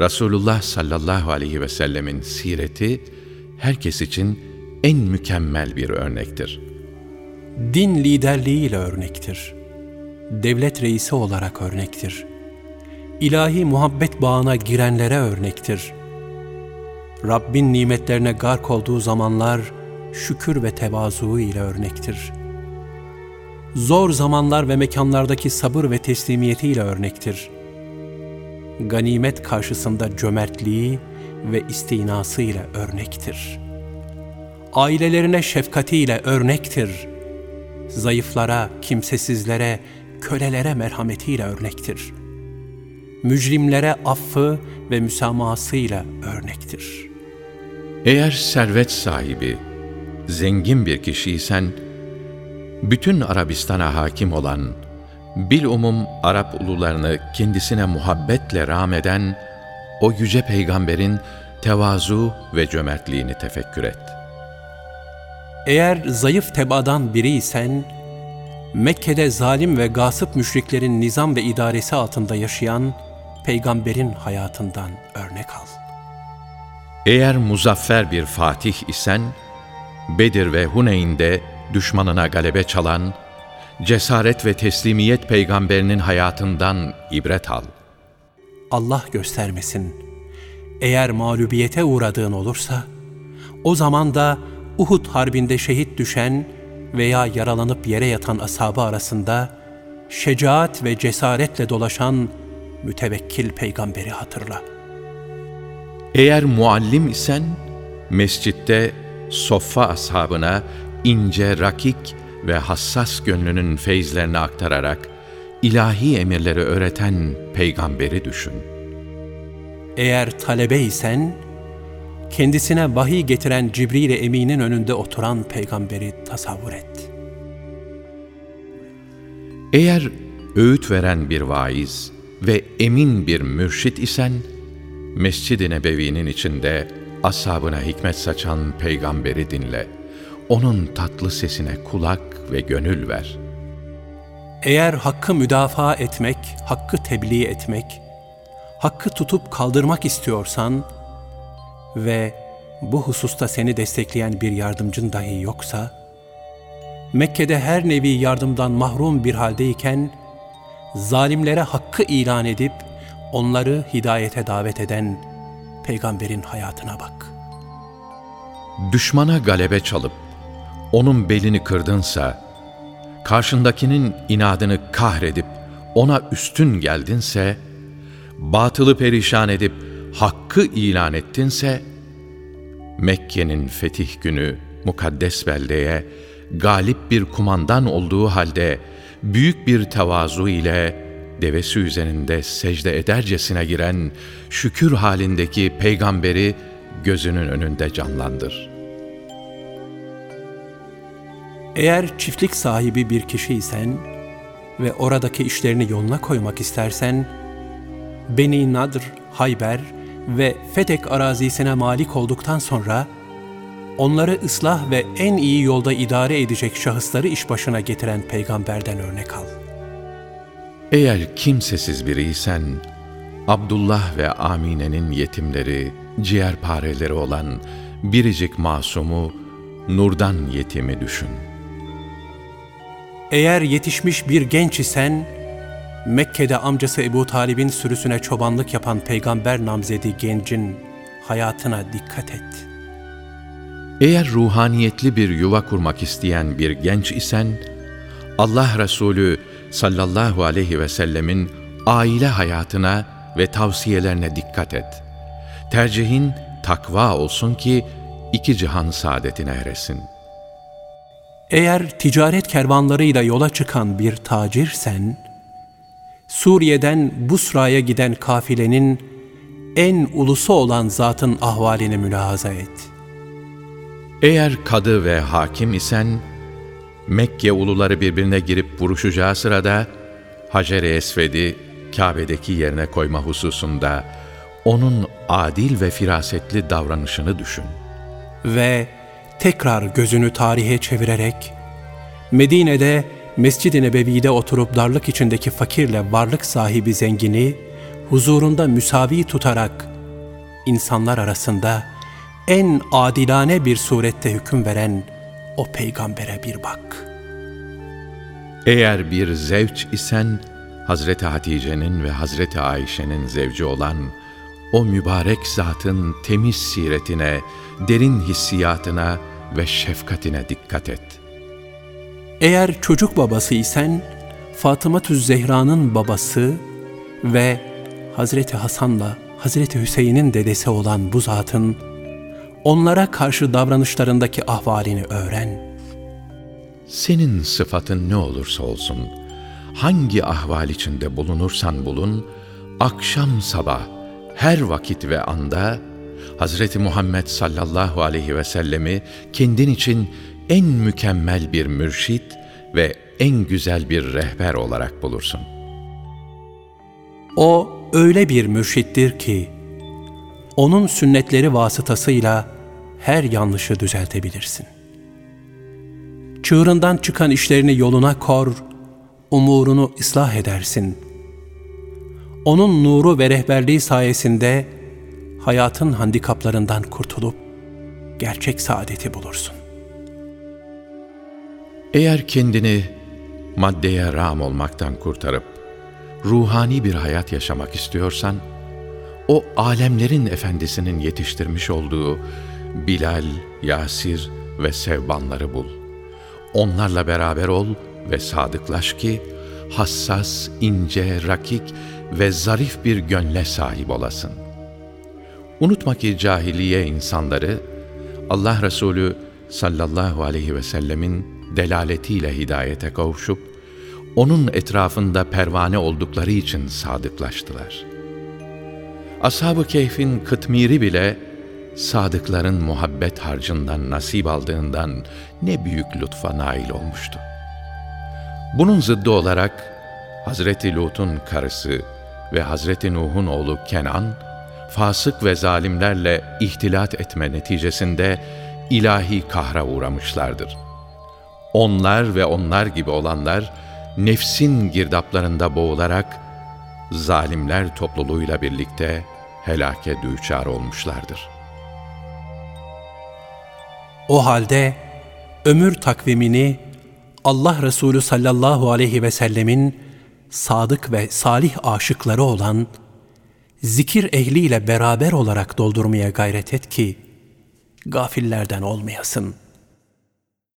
Resulullah sallallahu aleyhi ve sellemin sireti herkes için en mükemmel bir örnektir. Din liderliğiyle örnektir. Devlet reisi olarak örnektir. İlahi muhabbet bağına girenlere örnektir. Rabbin nimetlerine gark olduğu zamanlar şükür ve tevazu ile örnektir. Zor zamanlar ve mekanlardaki sabır ve teslimiyetiyle örnektir. Ganimet karşısında cömertliği ve istinasıyla örnektir. Ailelerine şefkatiyle örnektir. Zayıflara, kimsesizlere, kölelere merhametiyle örnektir. Mücrimlere affı ve müsamahasıyla örnektir. Eğer servet sahibi, zengin bir kişiysen, bütün Arabistan'a hakim olan, bilumum Arap ulularını kendisine muhabbetle rağmeden o yüce peygamberin tevazu ve cömertliğini tefekkür et. Eğer zayıf tebadan biriysen, Mekke'de zalim ve gasıp müşriklerin nizam ve idaresi altında yaşayan peygamberin hayatından örnek al. Eğer muzaffer bir fatih isen, Bedir ve Huneyn'de düşmanına galebe çalan, cesaret ve teslimiyet peygamberinin hayatından ibret al. Allah göstermesin. Eğer mağlubiyete uğradığın olursa, o zaman da Uhud harbinde şehit düşen veya yaralanıp yere yatan ashabı arasında şecaat ve cesaretle dolaşan mütevekkil peygamberi hatırla. Eğer muallim isen, mescitte soffa ashabına ince, rakik ve hassas gönlünün feyizlerini aktararak ilahi emirleri öğreten peygamberi düşün. Eğer talebe isen, kendisine vahiy getiren Cibril Emin'in önünde oturan peygamberi tasavvur et. Eğer öğüt veren bir vaiz ve emin bir mürşit isen, Mescid-i Nebevi'nin içinde ashabına hikmet saçan peygamberi dinle. Onun tatlı sesine kulak ve gönül ver. Eğer hakkı müdafaa etmek, hakkı tebliğ etmek, hakkı tutup kaldırmak istiyorsan ve bu hususta seni destekleyen bir yardımcın dahi yoksa, Mekke'de her nevi yardımdan mahrum bir haldeyken, zalimlere hakkı ilan edip onları hidayete davet eden peygamberin hayatına bak. Düşmana galebe çalıp onun belini kırdınsa, karşındakinin inadını kahredip ona üstün geldinse, batılı perişan edip hakkı ilan ettinse, Mekke'nin fetih günü mukaddes beldeye galip bir kumandan olduğu halde büyük bir tevazu ile devesi üzerinde secde edercesine giren şükür halindeki peygamberi gözünün önünde canlandır. Eğer çiftlik sahibi bir kişiysen ve oradaki işlerini yoluna koymak istersen, Beni Nadr, Hayber ve Fedek arazisine malik olduktan sonra, onları ıslah ve en iyi yolda idare edecek şahısları iş başına getiren peygamberden örnek al. Eğer kimsesiz biriysen, Abdullah ve Amine'nin yetimleri, ciğerpareleri olan biricik masumu, nurdan yetimi düşün. Eğer yetişmiş bir genç isen, Mekke'de amcası Ebu Talib'in sürüsüne çobanlık yapan peygamber namzedi gencin hayatına dikkat et. Eğer ruhaniyetli bir yuva kurmak isteyen bir genç isen, Allah Resulü sallallahu aleyhi ve sellemin aile hayatına ve tavsiyelerine dikkat et. Tercihin takva olsun ki iki cihan saadetine eresin. Eğer ticaret kervanlarıyla yola çıkan bir tacirsen, Suriye'den Busra'ya giden kafilenin en ulusu olan zatın ahvalini mülahaza et. Eğer kadı ve hakim isen, Mekke uluları birbirine girip vuruşacağı sırada Hacer-i Esved'i Kabe'deki yerine koyma hususunda onun adil ve firasetli davranışını düşün. Ve tekrar gözünü tarihe çevirerek Medine'de Mescid-i Nebevi'de oturup darlık içindeki fakirle varlık sahibi zengini huzurunda müsavi tutarak insanlar arasında en adilane bir surette hüküm veren o peygambere bir bak. Eğer bir zevç isen, Hazreti Hatice'nin ve Hazreti Ayşe'nin zevci olan o mübarek zatın temiz siretine, derin hissiyatına ve şefkatine dikkat et. Eğer çocuk babası isen, Fatıma Zehra'nın babası ve Hazreti Hasan'la Hazreti Hüseyin'in dedesi olan bu zatın onlara karşı davranışlarındaki ahvalini öğren. Senin sıfatın ne olursa olsun, hangi ahval içinde bulunursan bulun, akşam sabah, her vakit ve anda Hazreti Muhammed sallallahu aleyhi ve sellemi kendin için en mükemmel bir mürşit ve en güzel bir rehber olarak bulursun. O öyle bir mürşittir ki, onun sünnetleri vasıtasıyla her yanlışı düzeltebilirsin. Çığırından çıkan işlerini yoluna kor, umurunu ıslah edersin. Onun nuru ve rehberliği sayesinde hayatın handikaplarından kurtulup gerçek saadeti bulursun. Eğer kendini maddeye ram olmaktan kurtarıp ruhani bir hayat yaşamak istiyorsan, o alemlerin efendisinin yetiştirmiş olduğu Bilal, Yasir ve Sevbanları bul. Onlarla beraber ol ve sadıklaş ki, hassas, ince, rakik ve zarif bir gönle sahip olasın. Unutma ki cahiliye insanları, Allah Resulü sallallahu aleyhi ve sellemin delaletiyle hidayete kavuşup, onun etrafında pervane oldukları için sadıklaştılar. Ashab-ı Kehf'in kıtmiri bile, sadıkların muhabbet harcından nasip aldığından ne büyük lütfa nail olmuştu. Bunun zıddı olarak, Hazreti Lut'un karısı ve Hazreti Nuh'un oğlu Kenan, fasık ve zalimlerle ihtilat etme neticesinde ilahi kahra uğramışlardır. Onlar ve onlar gibi olanlar, nefsin girdaplarında boğularak, zalimler topluluğuyla birlikte helake düçar olmuşlardır. O halde ömür takvimini Allah Resulü sallallahu aleyhi ve sellemin sadık ve salih aşıkları olan zikir ehliyle beraber olarak doldurmaya gayret et ki gafillerden olmayasın.''